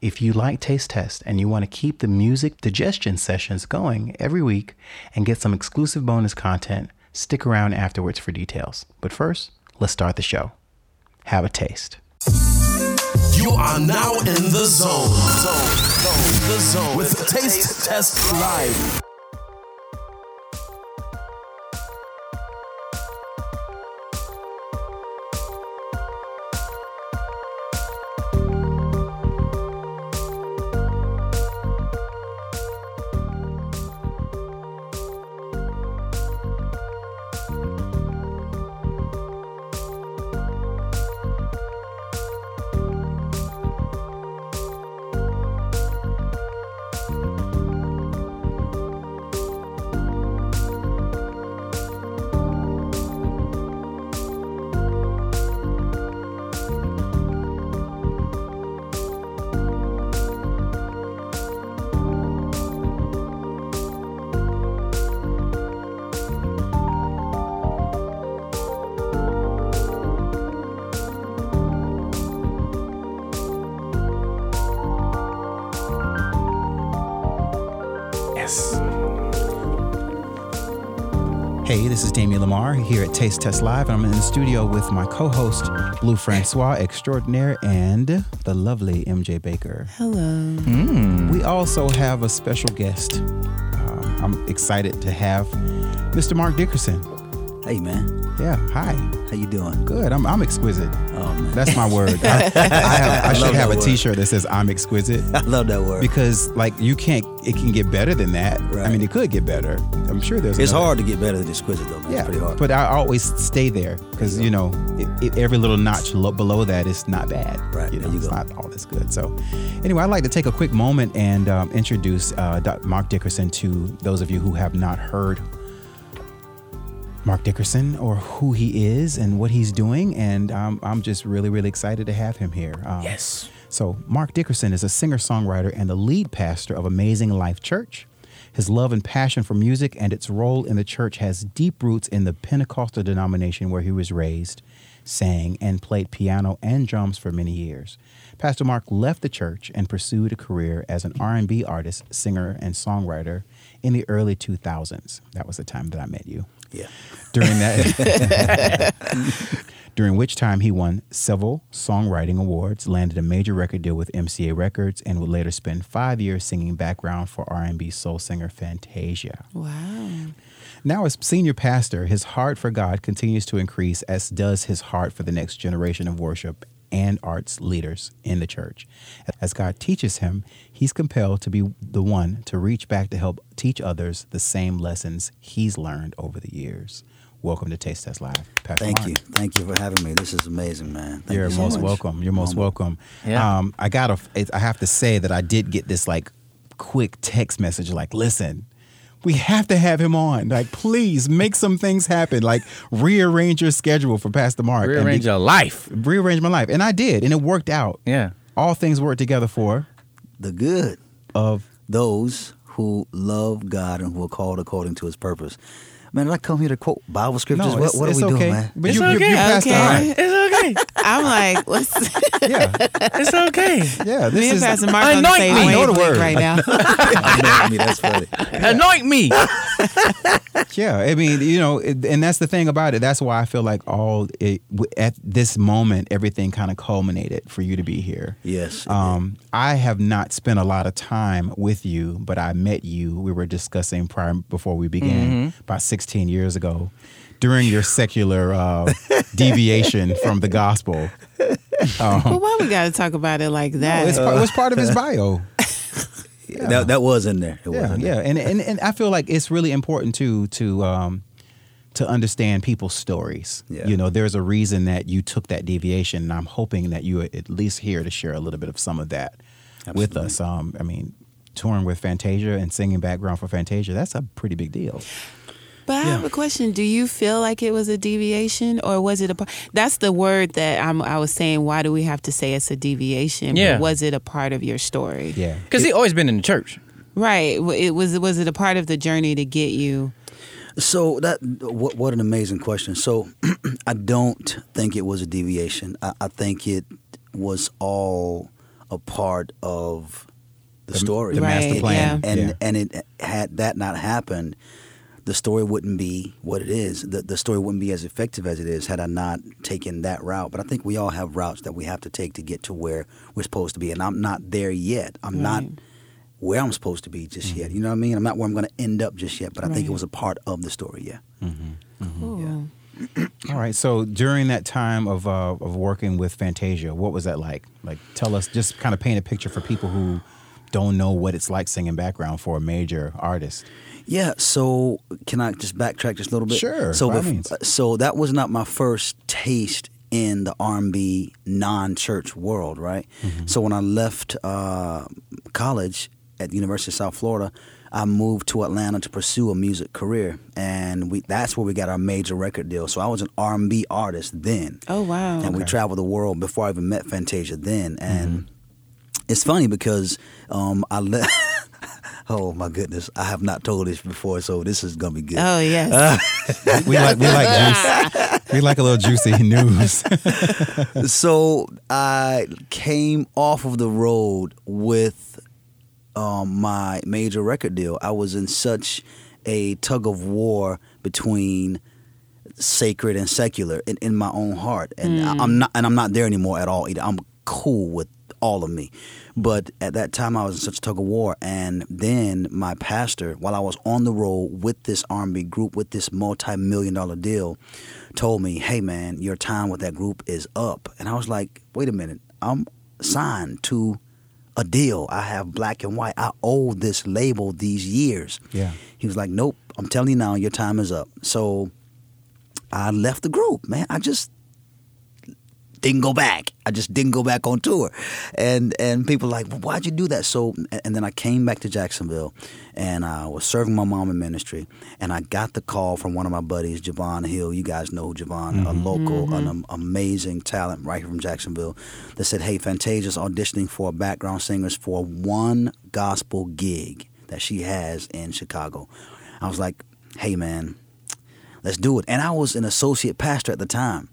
If you like Taste Test and you want to keep the music digestion sessions going every week and get some exclusive bonus content, stick around afterwards for details. But first, let's start the show. Have a taste. You are now in the zone. Zone. zone. The zone with Taste Test Live. This is Damien Lamar here at Taste Test Live. And I'm in the studio with my co host, Blue Francois Extraordinaire, and the lovely MJ Baker. Hello. We also have a special guest. Um, I'm excited to have Mr. Mark Dickerson. Hey man, Yeah, hi. how you doing? Good. I'm, I'm exquisite. Oh man, That's my word. I, I, have, I I should have a word. t-shirt that says "I'm exquisite" I love that word. because, like, you can't. It can get better than that. I mean, it could get better. I'm sure there's. it's another- hard to get better than exquisite though, man. Yeah, it's pretty hard. but I always stay there because you know it, it, every little notch lo- below that is not bad. Right, you know, you it's go. not all that's good. So, anyway, I'd like to take a quick moment and um, introduce uh, Mark Dickerson to those of you who have not heard Mark Dickerson or who he is and what he's doing, and um, I'm just really, really excited to have him here. Um, Yes. so, Mark Dickerson is a singer songwriter and the lead pastor of Amazing Life Church. His love and passion for music and its role in the church has deep roots in the Pentecostal denomination where he was raised, sang, and played piano and drums for many years. Pastor Mark left the church and pursued a career as an R&B artist, singer, and songwriter in the early 2000s. That was the time that I met you yeah, during that during which time he won several songwriting awards landed a major record deal with mca records and would later spend five years singing background for r&b soul singer fantasia Wow. now as senior pastor his heart for god continues to increase as does his heart for the next generation of worship and arts leaders in the church. As God teaches him, he's compelled to be the one to reach back to help teach others the same lessons he's learned over the years. Welcome to Taste Test Live, Pastor thank Mark. you, thank you for having me. This is amazing, man. Thank You're you so most much. welcome. You're most Humble. welcome. Yeah. Um, I got to I have to say that I did get this like quick text message like, listen, we have to have him on. Like, please make some things happen. Like, rearrange your schedule for Pastor Mark. and Rearrange be- your life. rearrange my life, and I did, and it worked out. Yeah. All things work together for The good of those who love God and who are called according to His purpose. Man, did I come here to quote Bible scriptures? no. what what are we okay. doing, man? But It's you, you, okay. you Pastor Okay. Mark. It's okay. I'm like, what's Yeah, It's okay. yeah. me This and is Pastor Mark on the Anoint same me. Know the word. right now. I mean, that's funny. Anoint me. Yeah, I mean, you know, it, and that's the thing about it. That's why I feel like all it, at this moment, everything kind of culminated for you to be here. Yes. Um, I have not spent a lot of time with you, but I met you. We were discussing prior before we began about 16 years ago, during your secular uh, deviation from the gospel. Well, why we got to talk about it like that? It's part, it was part of his bio. did. That, that was in there. It was Yeah, in yeah, there. and, and and I feel like it's really important too to um to understand people's stories. Yeah. You know, there's a reason that you took that deviation, and I'm hoping that you are at least here to share a little bit of some of that with Absolutely. us. Um, I mean, touring with Fantasia and singing background for Fantasia, that's a pretty big deal. But I have a question. Do you feel like it was a deviation, or was it a? par- That's the word that I'm. I was saying. Why do we have to say it's a deviation? But Yeah. was it a part of your story? Yeah. Because he always been in the church. Right. It was. Was it a part of the journey to get you? So that what what an amazing question. So I don't think it was a deviation. I, I think it was all a part of the, The- story. the master Right, plan. yeah. and Yeah. and it had that not happened, the story wouldn't be what it is. The the story wouldn't be as effective as it is had I not taken that route. But I think we all have routes that we have to take to get to where we're supposed to be, and I'm not there yet. I'm not where I'm supposed to be just Mm-hmm. yet. You know what I mean? I'm not where I'm going to end up just yet. But I think it was a part of the story. Yeah. Cool. All right. So during that time of uh, of working with Fantasia, what was that like? Like, tell us, just kind of paint a picture for people who don't know what it's like singing background for a major artist. Yeah. So can I just backtrack just a little bit? Sure, So by all bef- means. so that was not my first taste in the R&B non-church world, right? Mm-hmm. So when I left uh, college at the University of South Florida, I moved to Atlanta to pursue a music career, and we that's where we got our major record deal. So I was an R&B artist then. Oh wow. and we traveled the world before I even met Fantasia then. And Mm-hmm. it's funny because um, I left. oh my goodness, I have not told this before, so this is gonna be good. Oh yes. We like we like juice. We like a little juicy news. so I came off of the road with um, my major record deal. I was in such a tug of war between sacred and secular in, in my own heart, and I- I'm not, and I'm not there anymore at all. Either. I'm cool with all of me, but at that time I was in such a tug of war, and then my pastor, while I was on the road with this R&B group with this multi-million dollar deal, told me, "Hey man, your time with that group is up," and I was like, "Wait a minute, I'm signed to." A deal. I have black and white. I owe this label these years. Yeah. He was like, Nope, I'm telling you now, your time is up. So I left the group, man. I just didn't go back. I just didn't go back on tour. And and people were like, well, why'd you do that? So and then I came back to Jacksonville and I was serving my mom in ministry and I got the call from one of my buddies, Javon Hill. You guys know Javon, a mm-hmm. local, an mm-hmm. amazing talent right here from Jacksonville, that said, Hey, Fantasia's auditioning for background singers for one gospel gig that she has in Chicago. I was like, Hey man, let's do it. And I was an associate pastor at the time.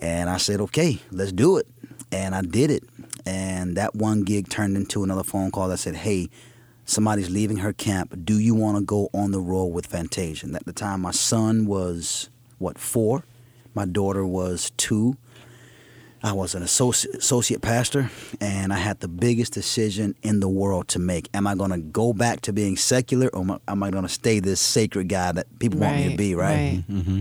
And I said, okay, let's do it. And I did it. And that one gig turned into another phone call that said, hey, somebody's leaving her camp. Do you want to go on the road with Fantasia? And at the time, my son was, what, four? My daughter was two. I was an associate, associate pastor, and I had the biggest decision in the world to make. Am I going to go back to being secular, or am I, am I going to stay this sacred guy that people want me to be, right? Mm-hmm.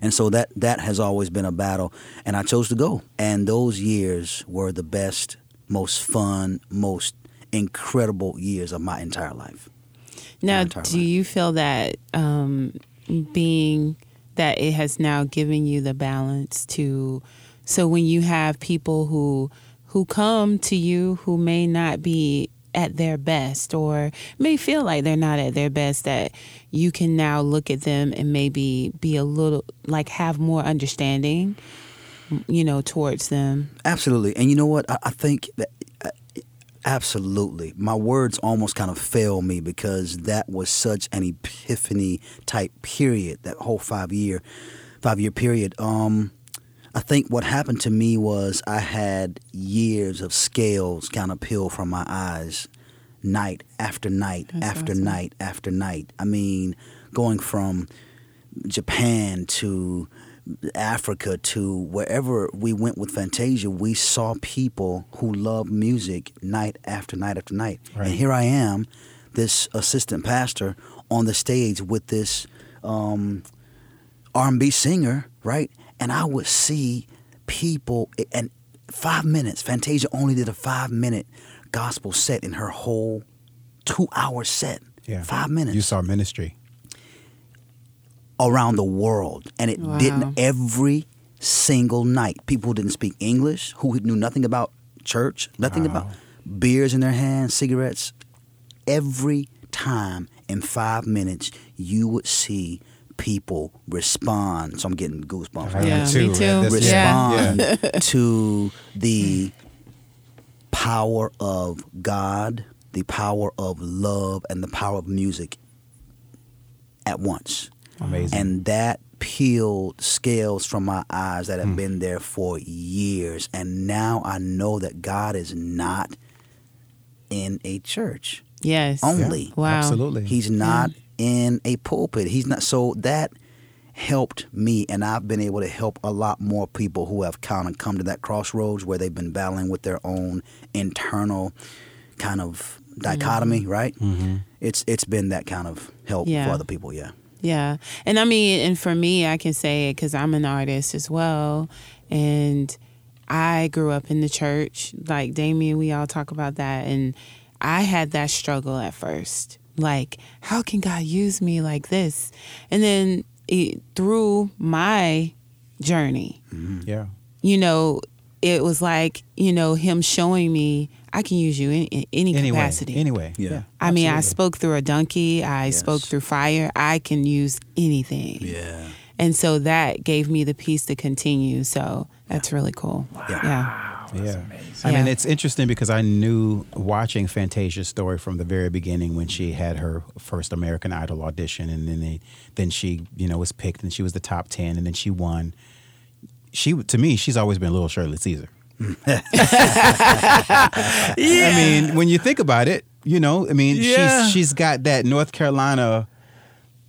And so that that has always been a battle, and I chose to go. And those years were the best, most fun, most incredible years of my entire life. Now, entire do life. you feel that um, being that it has now given you the balance to, so when you have people who who come to you who may not be at their best or may feel like they're not at their best, that you can now look at them and maybe be a little like have more understanding, you know, towards them. Absolutely. And you know what? I, think that uh, absolutely. My words almost kind of fail me because that was such an epiphany type period. That whole five year, five year period. Um, I think what happened to me was I had years of scales kind of peel from my eyes, night after night That's after awesome. night after night. I mean, going from Japan to Africa to wherever we went with Fantasia, we saw people who love music night after night after night. Right. And here I am, this assistant pastor on the stage with this um, R&B singer, right? And I would see people, and five minutes. Fantasia only did a five-minute gospel set in her whole two-hour set. Yeah. Five minutes You saw ministry. around the world, and it Wow. didn't every single night. People who didn't speak English, who knew nothing about church, nothing Wow. about beers in their hands, cigarettes. Every time in five minutes, you would see people respond. So I'm getting goosebumps. I right Yeah, am me too. too. This- Yeah. respond to the power of God, the power of love, and the power of music at once. Amazing. And that peeled scales from my eyes that have Hmm. been there for years. And now I know that God is not in a church Yes. only. Wow. Absolutely. He's not in a pulpit. He's not. So that helped me, and I've been able to help a lot more people who have kind of come to that crossroads where they've been battling with their own internal kind of dichotomy. Right? Mm-hmm. It's it's been that kind of help Yeah. for other people. Yeah. Yeah. And I mean, and for me, I can say it because I'm an artist as well. And I grew up in the church. Like Damien, we all talk about that. And I had that struggle at first. Like, how can God use me like this? And then it, through my journey, mm-hmm. yeah. you know, it was like, you know, Him showing me I can use you in, in any Anyway. capacity. Anyway. Yeah. I mean, I spoke through a donkey. I Yes. spoke through fire. I can use anything. Yeah. And so that gave me the peace to continue. So that's really cool. Yeah. Yeah. Yeah. I mean, it's interesting because I knew watching Fantasia's story from the very beginning when she had her first American Idol audition, and then they, then she, you know, was picked, and she was the top ten, and then she won. She, to me, she's always been Little Shirley Caesar. I mean, when you think about it, you know, I mean, Yeah. she's she's got that North Carolina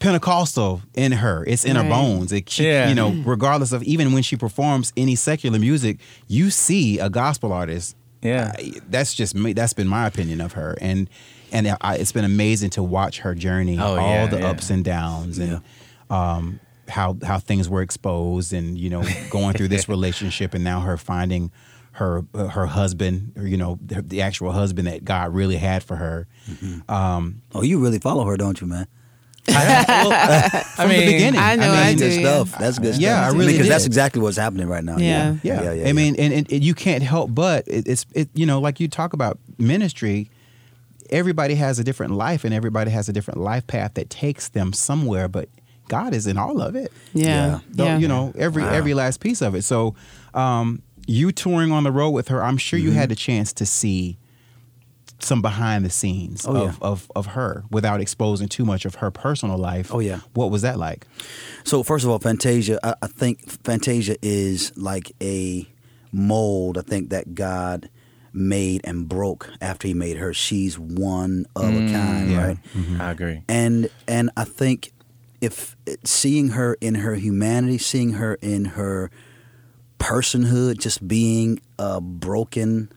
Pentecostal in her. It's in her bones. It, she, Yeah. You know, regardless of even when she performs any secular music, you see a gospel artist. Yeah. I- that's just me. That's been my opinion of her, and and I, it's been amazing to watch her journey, Oh, all yeah, the yeah. ups and downs, and um, how how things were exposed, and you know, going through this relationship, and now her finding her her husband, or you know, the, the actual husband that God really had for her. Um, Oh, you really follow her, don't you, man? I from mean, the beginning, I know I That's do, good yeah. stuff. That's good Yeah, stuff. I really because that's exactly what's happening right now. Yeah. Yeah. yeah, yeah. I mean, and, and, and you can't help but it, it's it, you know, like you talk about ministry. Everybody has a different life, and everybody has a different life path that takes them somewhere. But God is in all of it. Yeah. Though, Yeah. You know, every every last piece of it. So, um, you touring on the road with her, I'm sure you had the chance to see some behind the scenes Oh, of, yeah. of of her without exposing too much of her personal life. Oh, yeah. What was that like? So first of all, Fantasia, I, I think Fantasia is like a mold. I think that God made and broke after He made her. She's one of a mm, kind, yeah. right? Mm-hmm. I agree. And and I think if seeing her in her humanity, seeing her in her personhood, just being a broken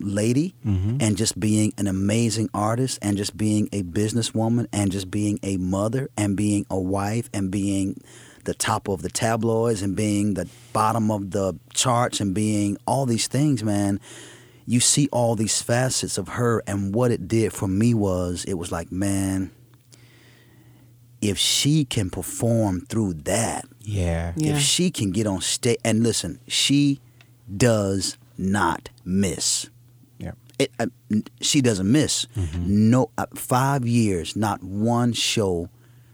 lady mm-hmm. and just being an amazing artist and just being a businesswoman and just being a mother and being a wife and being the top of the tabloids and being the bottom of the charts and being all these things, man. You see all these facets of her, and what it did for me was it was like, man, if she can perform through that, Yeah. Yeah. if she can get on stage and listen, she does not miss. It, uh, she doesn't miss. No, uh, five years, not one show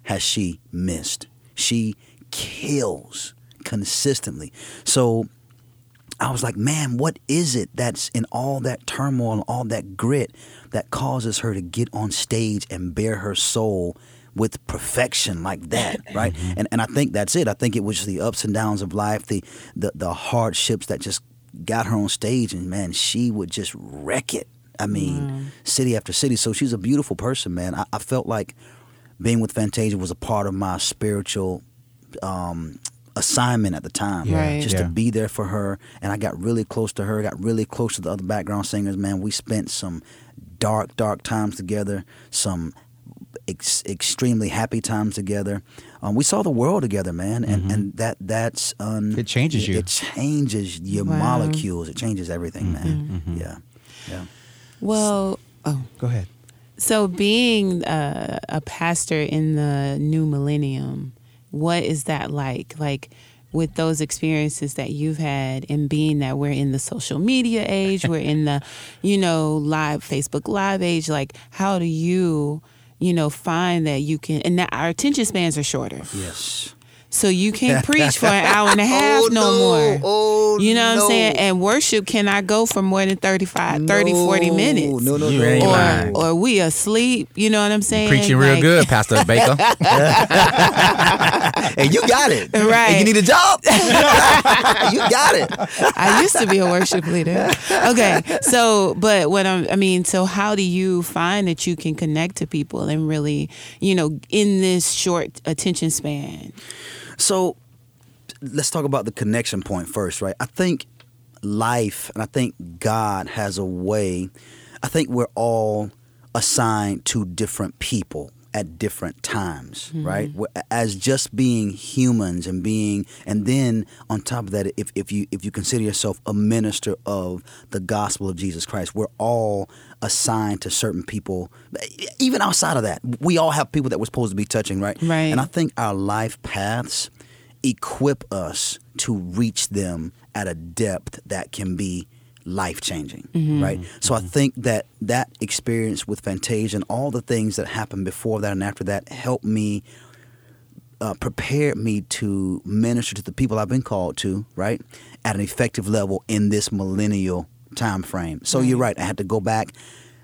has she missed. She kills consistently. So I was like, man, what is it that's in all that turmoil and all that grit that causes her to get on stage and bare her soul with perfection like that, right? And and I think that's it. I think it was the ups and downs of life, the the the hardships that just got her on stage, and man, she would just wreck it. I mean, city after city. So she's a beautiful person, man. I, I felt like being with Fantasia was a part of my spiritual um, assignment at the time. Yeah. Right. Just Yeah. to be there for her. And I got really close to her, got really close to the other background singers, man. We spent some dark, dark times together, some ex- extremely happy times together. Um, we saw the world together, man. And, and that that's un- Mm-hmm. It changes you. It changes your Wow. molecules. It changes everything, man. Mm-hmm. Yeah. Yeah. Well, oh, Go ahead. so being a, a pastor in the new millennium, what is that like? Like with those experiences that you've had and being that we're in the social media age, we're in the, you know, live Facebook live age, like how do you, you know, find that you can and that our attention spans are shorter. Yes. So you can't preach for an hour and a oh, half Oh, no, no. more. Oh, you know what no. I'm saying? And worship cannot go for more than 35, 30, 40 minutes. No, no, You no. ain't lying. Or, or we asleep. You know what I'm saying? Preaching real good, Pastor Baker. and you got it. Right. And you need a job. you got it. I used to be a worship leader. Okay, so but what I'm, I mean, so how do you find that you can connect to people and really, you know, in this short attention span? So let's talk about the connection point first, right? I think life and I think God has a way. I think we're all assigned to different people at different times, mm-hmm. right? We're- As just being humans and being, and then on top of that, if, if you if you consider yourself a minister of the gospel of Jesus Christ, we're all assigned to certain people. Even outside of that, we all have people that we're supposed to be touching, right? Right. And I think our life paths equip us to reach them at a depth that can be life changing, right? So I think that that experience with Fantasia and all the things that happened before that and after that helped me uh, prepared me to minister to the people I've been called to, right, at an effective level in this millennial time frame. So you're right. I had to go back.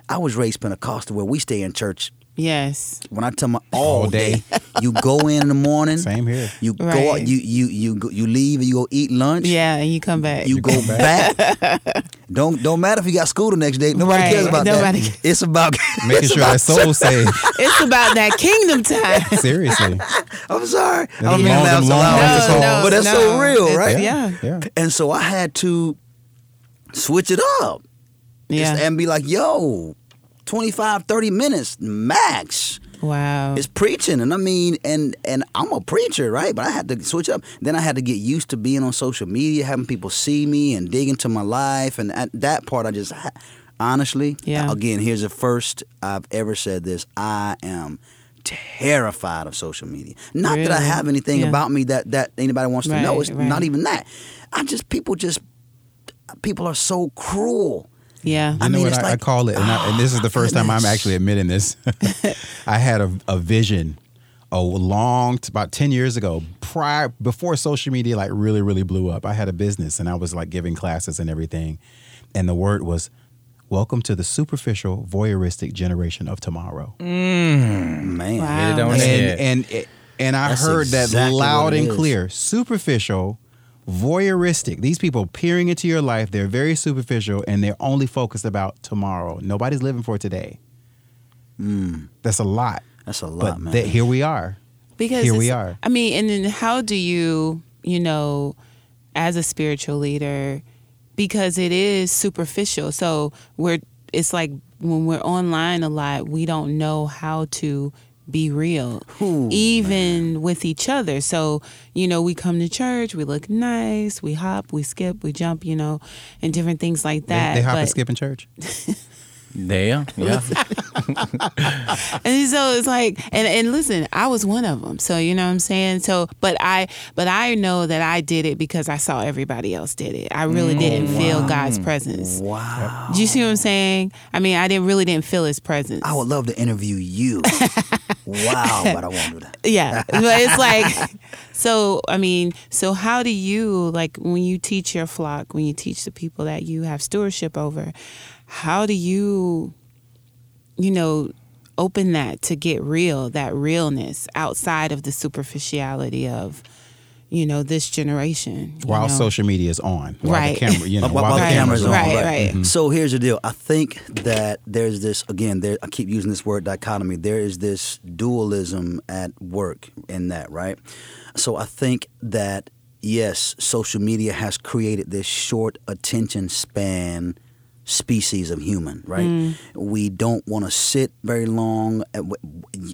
I was raised Pentecostal, where we stay in church. Yes. When I tell my all, All day, day. you go in in the morning. Same here. You go out, you you you go, you leave and you go eat lunch. Yeah, and you come back. You go back. don't don't matter if you got school the next day. Nobody Right. cares about Nobody that. It's about Making it's sure about that soul saved. it's about that kingdom time. Seriously. I'm sorry. I don't mean to long- so long loud, No, no, but that's so real, It's- right? Yeah. Yeah. And so I had to switch it up. Yeah. Just- and be like, yo, 25, 30 minutes max. wow. It's preaching. And I mean, and and I'm a preacher, right? But I had to switch up. Then I had to get used to being on social media, having people see me and dig into my life. And at that part, I just, honestly, Yeah. again, here's the first I've ever said this. I am terrified of social media. Not that I have anything Yeah. about me that, that anybody wants to know. It's right. not even that. I just, people just, people are so cruel. Yeah. You I know mean, what it's I, I call it, and, I, and this is the oh, first time I'm actually admitting this. I had a, a vision a long, about ten years ago, prior before social media like really, really blew up. I had a business, and I was like giving classes and everything, and the word was, "Welcome to the superficial, voyeuristic generation of tomorrow." Mm. Man. Wow. Hit it on and head. and it- and I That's heard that loud and clear. Superficial, voyeuristic. These people peering into your life. They're very superficial, and they're only focused about tomorrow. Nobody's living for today. Hmm. That's a lot. That's a lot, But man. that- here we are. because Here we are. I mean, and then how do you, you know, as a spiritual leader, because it is superficial. So we're it's like when we're online a lot, we don't know how to be real, Ooh, even with each other. So you know, we come to church, we look nice, we hop, we skip, we jump, you know, and different things like that. they hop and But- skip in church. There, yeah. and so it's like and and listen i was one of them so you know what i'm saying so but i but i know that i did it because i saw everybody else did it i really mm. didn't feel god's presence wow. do you see what i'm saying i mean i didn't really didn't feel his presence I would love to interview you. wow, but I won't do that. yeah but it's like so i mean so how do you like when you teach your flock when you teach the people that you have stewardship over how do you you know open that to get real that realness outside of the superficiality of you know this generation While know? social media is on, while Right. the camera, you know, While- while, while the the camera's camera's on. on, right right, So here's the deal. I think that there's this again. There, I keep using this word dichotomy. There is this dualism at work in that, right? So I think that yes, social media has created this short attention span species of human, right? Mm. We don't want to sit very long.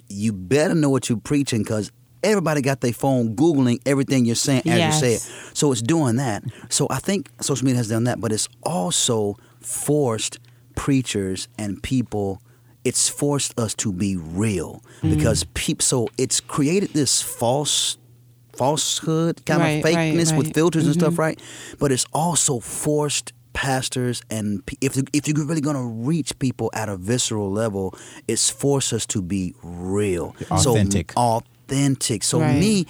You better know what you're preaching because everybody got their phone googling everything you're saying as you say it. So it's doing that. So I think social media has done that, but it's also forced preachers and people. It's forced us to be real mm. because people. So it's created this false falsehood kind Right, of right, fakeness with right. filters and stuff, mm-hmm. right? But it's also forced pastors and if if you're really going to reach people at a visceral level, it's forced us to be real, Authentic. So, authentic. So Right. me,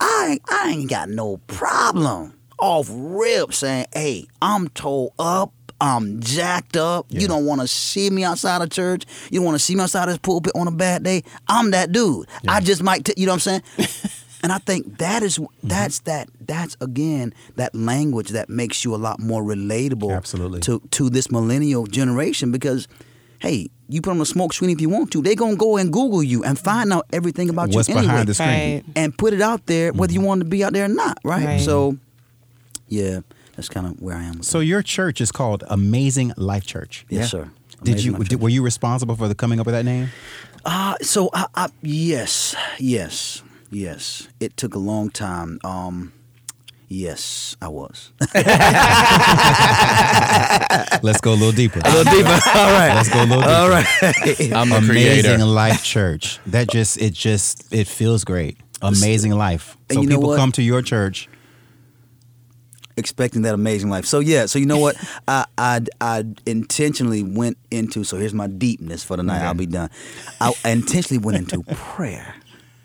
I I I ain't got no problem off rip saying, "Hey, I'm told up." I'm jacked up. Yeah. You don't want to see me outside of church. You don't want to see me outside of this pulpit on a bad day. I'm that dude. I just might, t- you know what I'm saying? and I think that is that's that that's again that language that makes you a lot more relatable Absolutely. to to this millennial generation because hey, you put on a smoke screen if you want to. They're gonna go and Google you and find out everything about What's you anyway, behind the screen? Right. and put it out there whether you want to be out there or not, right? Right. So, yeah, that's kind of where I am. So it. your church is called Amazing Life Church. yes, Yeah. sir. Did you? Did, were you responsible for the coming up with that name? Uh, so I, I yes, yes, yes. It took a long time. Um, yes, I was. Let's go a little deeper. A little deeper. All right. Let's go a little deeper. All right. I'm the Amazing creator. Life Church. That just it just it feels great. Amazing Life. So you know people what? come to your church. expecting that amazing life. So yeah, so you know what? I I I intentionally went into so here's my deepness for the night. I'll be done. I, I intentionally went into prayer.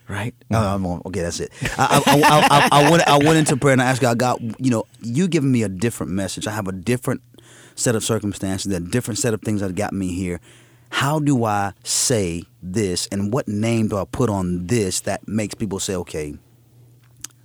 Right? Oh, I'm on- okay, that's it. I, I, I, I, I went I went into prayer and I asked God, God, you know, you giving me a different message. I have a different set of circumstances, a different set of things that got me here. How do I say this and what name do I put on this that makes people say, okay,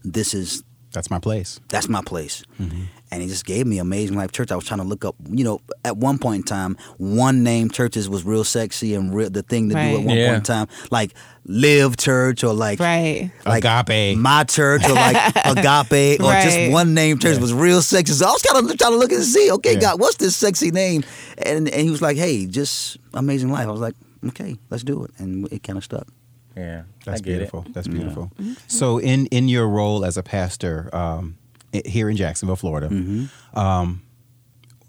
this is That's my place. that's my place. Mm-hmm. And he just gave me Amazing Life Church. I was trying to look up, you know, at one point in time, one name churches was real sexy and real, the thing to do at one Yeah. point in time, like Live Church or like Right. like Agape. my church or like Agape or Right. just one name church was real sexy. So I was kind of trying to look and see, okay, Yeah. God, what's this sexy name? And and he was like, hey, just Amazing Life. I was like, okay, let's do it, and it kind of stuck. Yeah. That's I get beautiful. It. That's beautiful. So in in your role as a pastor um, i- here in Jacksonville, Florida, um,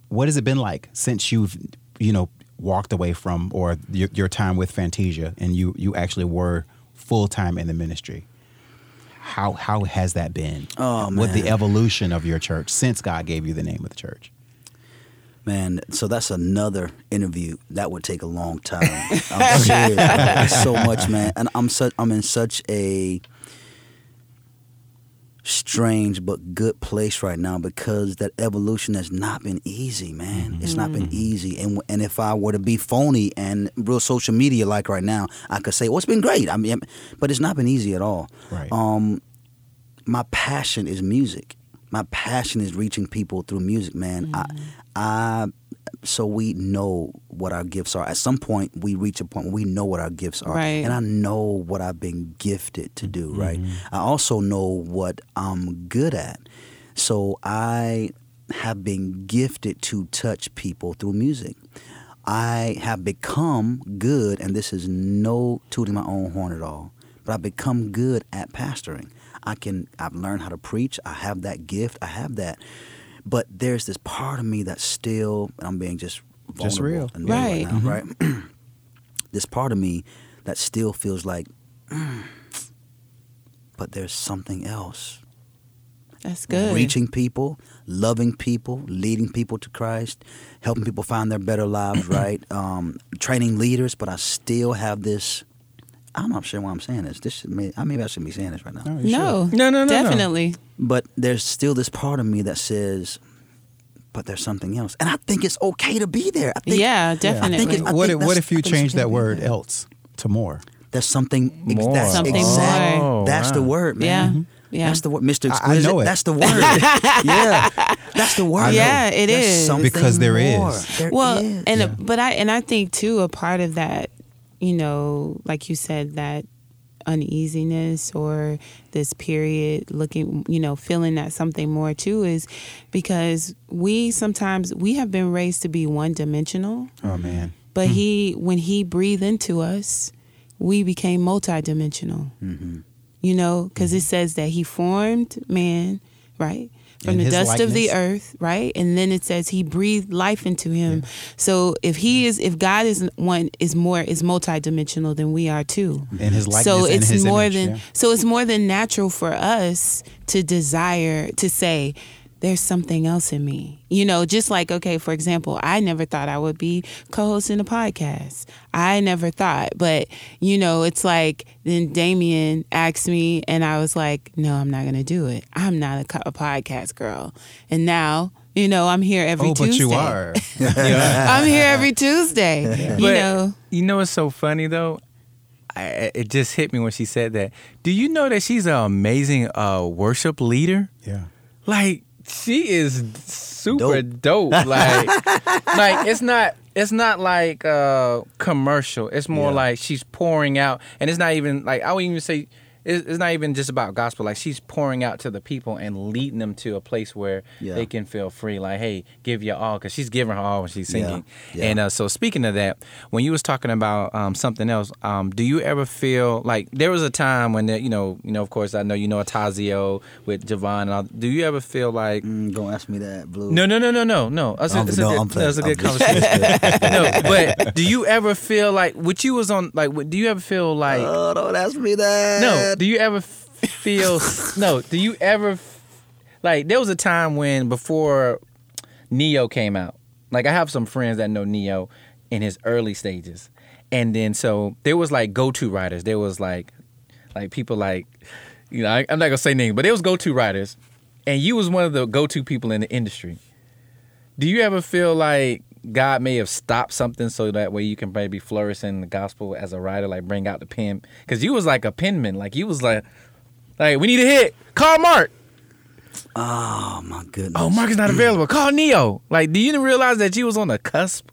what has it been like since you've you know walked away from or your, your time with Fantasia and you you actually were full time in the ministry? How how has that been? Oh, What the evolution of your church since God gave you the name of the church? Man, so that's another interview that would take a long time. I'm serious. so much, man, and I'm such I'm in such a strange but good place right now because that evolution has not been easy, man. Mm-hmm. It's not been mm-hmm. easy, and and if I were to be phony and real social media like right now, I could say, "Well, it's been great." I mean, but it's not been easy at all. Right. Um, my passion is music. My passion is reaching people through music, man. I, mm-hmm. I, so we know what our gifts are. At some point, we reach a point where we know what our gifts are, Right. and I know what I've been gifted to do. Mm-hmm. Right. I also know what I'm good at. So I have been gifted to touch people through music. I have become good, and this is no tooting my own horn at all, but I've become good at pastoring. I can, I've learned how to preach. I have that gift. I have that. But there's this part of me that's still, and I'm being just Just real. and real Right. now, right? this part of me that still feels like, "Mm, but there's something else That's good. reaching people, loving people, leading people to Christ, helping people find their better lives, right? Um, training leaders, but I still have this. I'm not sure why I'm saying this. This may, I maybe I shouldn't be saying this right now. No, you No. No, no, no, no. Definitely. But there's still this part of me that says, but there's something else, and I think it's okay to be there. I think Yeah, I definitely. think, it, I what think if, what if you I think it's change that word else to more? There's something ex- More. That's Something exact- more. Oh, that's Oh, the wow. word, Yeah. man. Yeah. That's the word, Mr. I- I know it. That's the word. yeah, that's the word. Yeah, it There's is. Because there more. is. There well, is. and a, but I and I think too a part of that, you know, like you said, that uneasiness or this period looking, you know, feeling that something more too is because we sometimes we have been raised to be one dimensional, Oh man. but he when he breathed into us, we became multidimensional. Mm-hmm. You know, because it says that he formed man, right? From the dust of the earth, right? And then it says he breathed life into him. So if he is if God is one is more is multidimensional than we are too. In his likeness so and it's his more image, than yeah. so it's more than natural for us to desire to say there's something else in me. You know, just like, okay, for example, I never thought I would be co hosting a podcast. I never thought. But, you know, it's like then Damien asked me, and I was like, no, I'm not going to do it. I'm not a, co- a podcast girl. And now, you know, I'm here every Tuesday. oh, but you are. I'm here every Tuesday. You But know, you know what's so funny though? I, it just hit me when she said that. Do you know that she's an amazing uh, worship leader? Yeah. Like she is super dope. Like, like it's not it's not like uh, commercial. It's more Yeah. like she's pouring out, and it's not even like I would even say it's, it's not even just about gospel. Like she's pouring out to the people and leading them to a place where Yeah. they can feel free. Like, hey, give your all, because she's giving her all when she's singing. Yeah. And uh, so, speaking of that, when you was talking about um, something else, um, do you ever feel like there was a time when you know, you know, of course, I know you know Atazio with Javon. And all, do you ever feel like Mm, don't ask me that, Blue. no, no, no, no, no, no. That's, a, it's no, a I'm playing. that's a good I'm conversation. no, but do you ever feel like what you was on? Like, what- do you ever feel like? Oh, don't ask me that. no. Do you ever feel? no. Do you ever like? There was a time when before Ne-Yo came out. Like, I have some friends that know Ne-Yo in his early stages, and then so there was like go-to writers. There was like, like people like, you know, I, I'm not gonna say names, but there was go-to writers, and you was one of the go-to people in the industry. Do you ever feel like God may have stopped something so that way you can maybe flourish in the gospel as a writer, like bring out the pen? Because you was like a penman, like you was like, like we need a hit. Call Mark. Oh my goodness. Oh, Mark is not available. Call Ne-Yo. Like, do you realize that you was on the cusp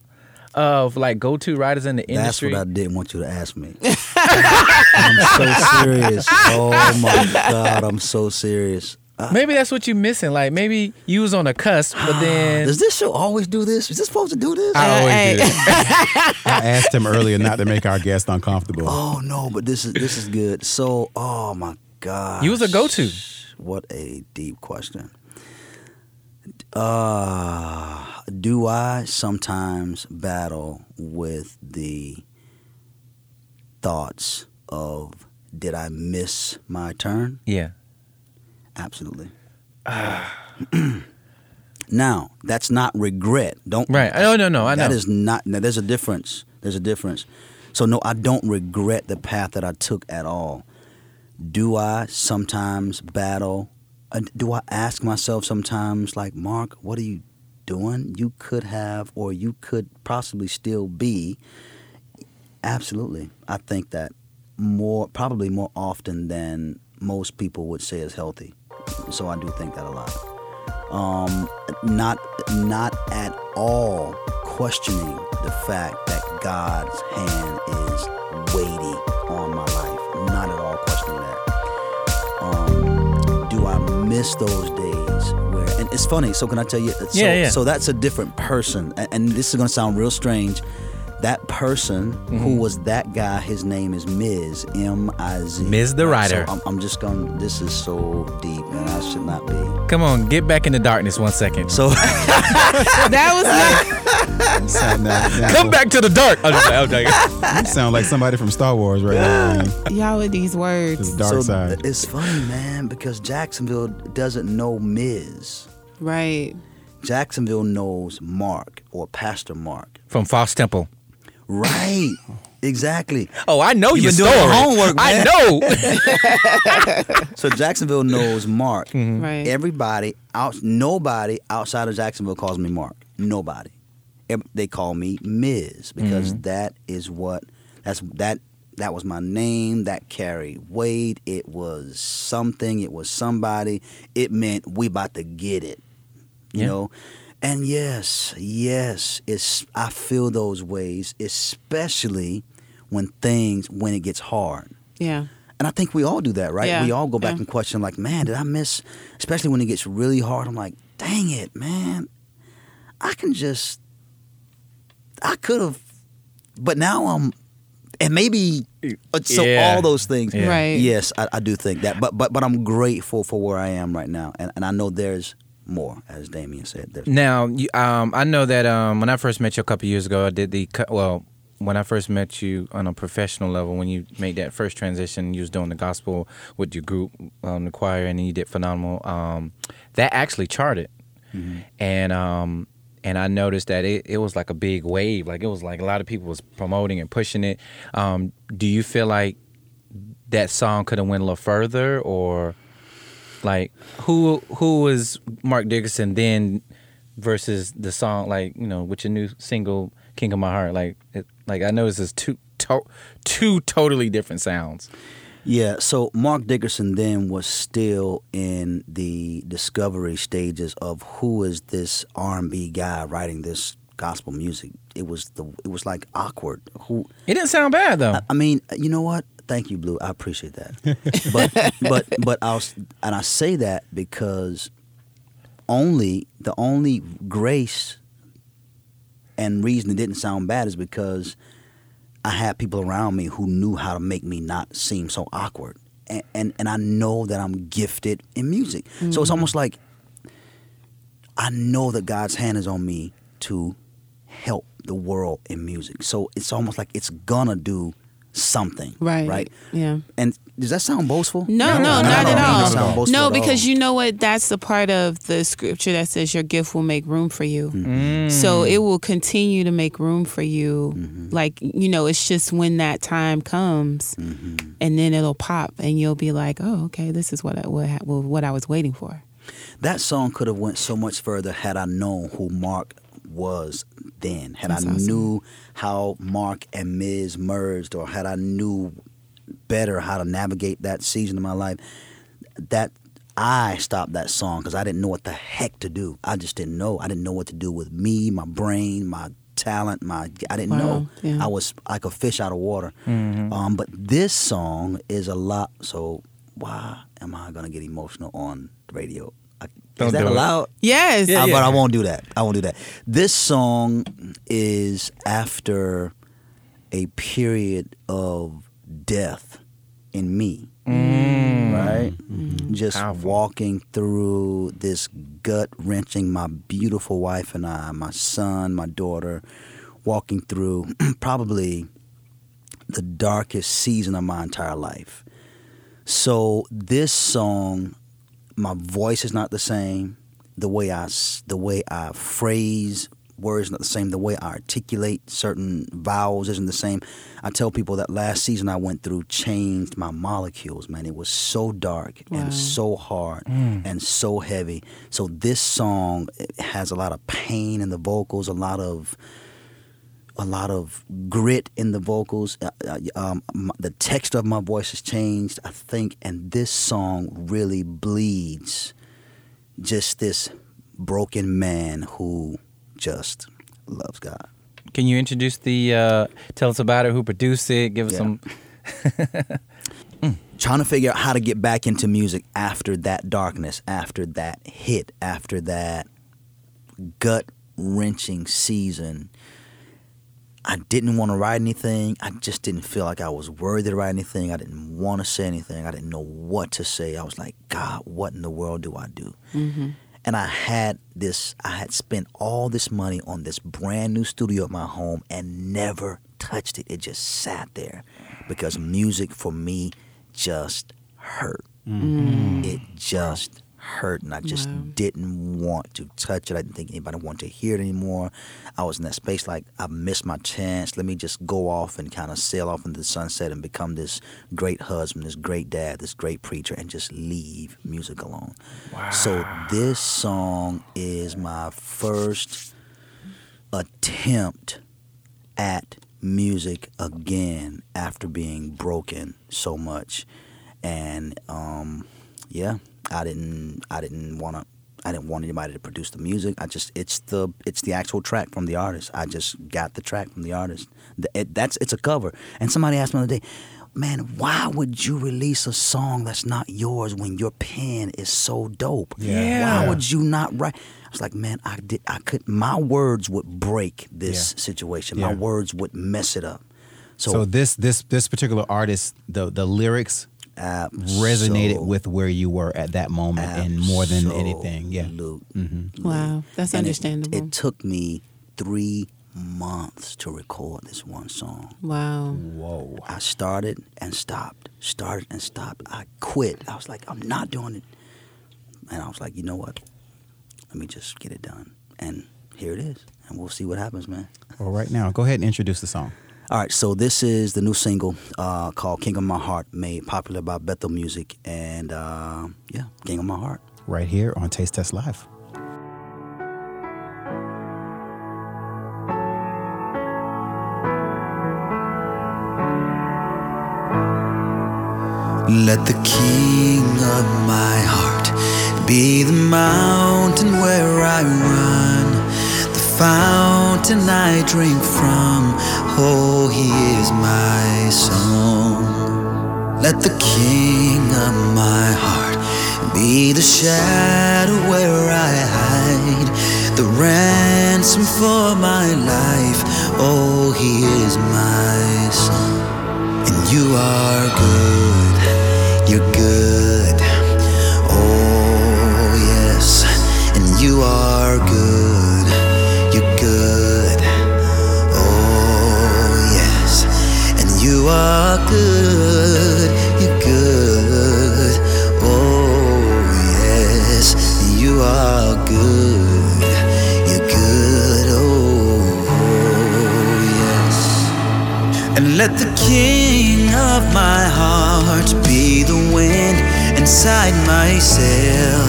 of like go-to writers in the industry? That's what I didn't want you to ask me. I'm so serious. Oh my god, I'm so serious. Ah. maybe that's what you're missing. Like, maybe you was on a cusp, but ah, then Does this show always do this? Is this supposed to do this? I uh, always Hey. do. I asked him earlier not to make our guest uncomfortable. Oh no, but this is this is good. So, oh my god. You was a go-to. What a deep question. Uh do I sometimes battle with the thoughts of did I miss my turn? Yeah. Absolutely. now, that's not regret. Don't Right. No, no, no. I know. That is not. Now, there's a difference. There's a difference. So no, I don't regret the path that I took at all. Do I sometimes battle? uh, Do I ask myself sometimes, like Mark, what are you doing? You could have, or you could possibly still be. Absolutely, I think that more, probably more often than most people would say is healthy. So I do think that a lot. Um, not, not at all questioning the fact that God's hand is weighty on my life. Not at all questioning that. Um, do I miss those days where? And it's funny. So can I tell you? So, Yeah, yeah. So that's a different person, and, and this is going to sound real strange. That person Mm-hmm. who was that guy, his name is Miz M I Z. Miz the Right, so. I'm, I'm just going. to This is so deep, and I should not be. Come on, get back in the darkness one second. So that was not. Sound- now- now- Come back to the dark. I'm just like, I'm like- You sound like somebody from Star Wars right now. man. Y'all with these This words. dark so side. it's funny, man, because Jacksonville doesn't know Miz. Right. Jacksonville knows Mark or Pastor Mark. From Fox Temple. Right. exactly. Oh, I know You've your been story. your homework, I know. So Jacksonville knows Mark. Mm-hmm. Right. Everybody out nobody outside of Jacksonville calls me Mark. Nobody. They call me Miz. because Mm-hmm. that is what that's that that was my name that carried weight. It was something, it was somebody. It meant we about to get it. You Yeah. know? And yes, yes, it's I feel those ways, especially when things when it gets hard. Yeah. And I think we all do that, right? Yeah, We all go back yeah. and question, like, man, did I miss? Especially when it gets really hard. I'm like, dang it, man. I can just, I could have, but now I'm, and maybe, uh, so Yeah. all those things. Yeah. Right. Yes, I, I do think that. But but but I'm grateful for where I am right now, and, and I know there's more, as Damien said. There's Now, um, I know that um, when I first met you a couple years ago, I did the well. When I first met you on a professional level, when you made that first transition, you was doing the gospel with your group, um, the choir, and you did phenomenal. Um, that actually charted. and um and I noticed that it, it was like a big wave. Like it was like a lot of people was promoting and pushing it. Um, do you feel like that song could have went a little further, or like who who was Mark Dickerson then versus the song like you know with your new single King of My Heart? Like it, like I noticed it's two to, two totally different sounds. Yeah, so Mark Dickerson then was still in the discovery stages of who is this R&B guy writing this gospel music. It was the it was like awkward. Who It didn't sound bad though. I, I mean, you know what? Thank you, Blue. I appreciate that. but but but I'll and I say that because only the only grace and reason it didn't sound bad is because I had people around me who knew how to make me not seem so awkward. And and, and I know that I'm gifted in music. So it's mm. almost like I know that God's hand is on me to help the world in music. So it's almost like it's gonna do something. Right. Right. Yeah. And does that sound boastful? No, no, No, not no, at all. all. boastful No, because all. you know what? That's the part of the scripture that says your gift will make room for you. Mm. So it will continue to make room for you. Mm-hmm. Like, you know, it's just when that time comes Mm-hmm. and then it'll pop and you'll be like, oh, okay, this is what I, what, what I was waiting for. that song could have went so much further had I known who Marc was then. Had That's I awesome. knew how Marc and Miz merged, or had I knew better how to navigate that season of my life. That I stopped that song because I didn't know what the heck to do. I just didn't know. I didn't know what to do with me, my brain, my talent, my I didn't Wow, know. yeah. I was like a fish out of water. Um, but this song is a lot. So why am I gonna get emotional on the radio? I, Don't is that do it. allowed? Yes. Yeah, Uh, yeah. But I won't do that. I won't do that. This song is after a period of death in me. Right? Just Powerful. walking through this gut wrenching, my beautiful wife and I, my son, my daughter, walking through probably the darkest season of my entire life. So this song, my voice is not the same. The way I s- the way I phrase words is not the same. The way I articulate certain vowels isn't the same. I tell people that last season I went through changed my molecules. Man, it was so dark Wow. and so hard mm. and so heavy. So this song has a lot of pain in the vocals, a lot of a lot of grit in the vocals. Uh, uh, um, the texture of my voice has changed, I think, and this song really bleeds just this broken man who just loves God. Can you introduce the uh, tell us about it? Who produced it? Give us Yeah. some. Trying to figure out how to get back into music after that darkness, after that hit, after that gut wrenching season. I didn't want to write anything. I just didn't feel like I was worthy to write anything. I didn't want to say anything. I didn't know what to say. I was like, God, what in the world do I do? Mm-hmm. And I had this, I had spent all this money on this brand new studio at my home and never touched it. It just sat there because music for me just hurt. Mm-hmm. It just hurt, and I just Wow. didn't want to touch it. I didn't think anybody wanted to hear it anymore. I was in that space like I missed my chance. Let me just go off and kind of sail off into the sunset and become this great husband, this great dad, this great preacher, and just leave music alone. So this song is my first attempt at music again after being broken so much and um yeah i didn't i didn't want to i didn't want anybody to produce the music i just it's the it's the actual track from the artist i just got the track from the artist it, that's it's a cover and somebody asked me the other day man why would you release a song that's not yours when your pen is so dope Yeah. why would you not write I was like, man, I did. I could. My words would break this Yeah. situation. Yeah. My words would mess it up. So, So this this this particular artist, the the lyrics resonated with where you were at that moment, and more than anything, yeah. absolutely. Mm-hmm. Wow. That's And it- understandable. It, took me three months to record this one song. wow. Whoa. I started and stopped, started and stopped. I quit. I was like, I'm not doing it. And I was like, you know what? let me just get it done. And here it is. And we'll see what happens, man. Well, right now, go ahead and introduce the song. All right, so this is the new single uh, called King of My Heart, made popular by Bethel Music. And uh, yeah, King of My Heart. Right here on Taste Test Live. Let the king of my heart be the mountain where I run, the fountain I drink from. Oh, he is my song. Let the king of my heart be the shadow where I hide, the ransom for my life. Oh, he is my song. And you are good, you're good. Oh, yes. And you are good, are good, you're good. Oh, yes. You are good, you're good. Oh, yes. And let the king of my heart be the wind inside my sail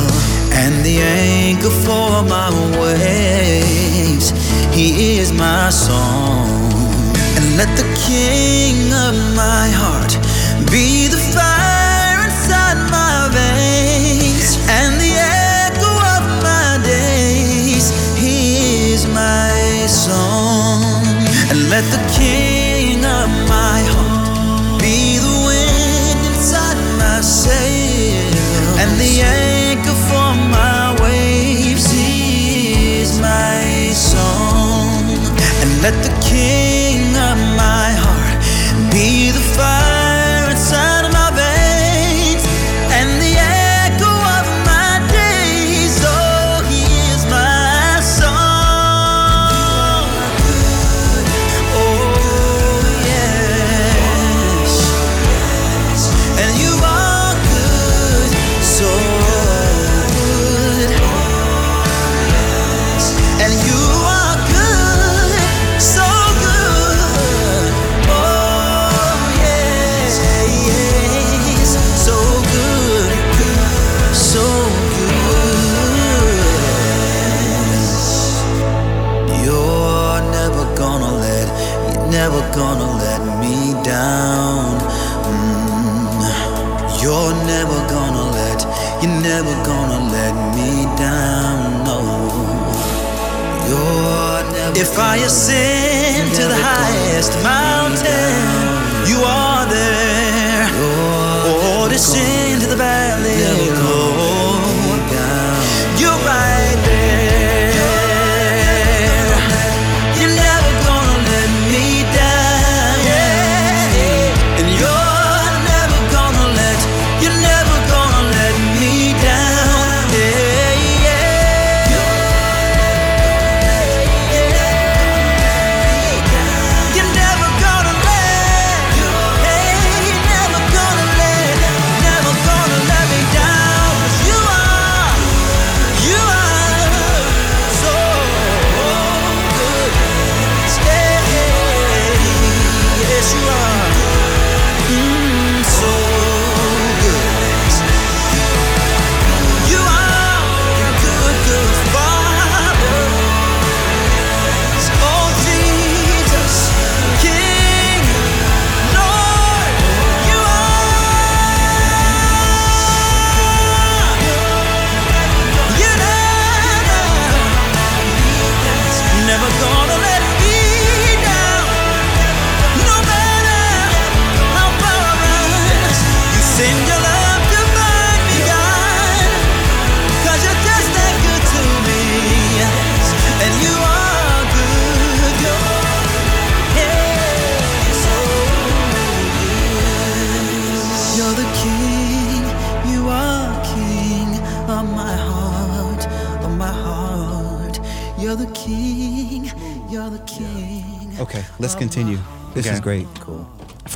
and the anchor for my waves. He is my song. Let the king of my heart be the fire inside my veins and the echo of my days. He is my song. And let the king of my heart be the wind inside my sail and the anchor for my waves. He is my song. And let the king you're never gonna let me down. No. If I ascend to the highest mountain, you are there. Or oh, descend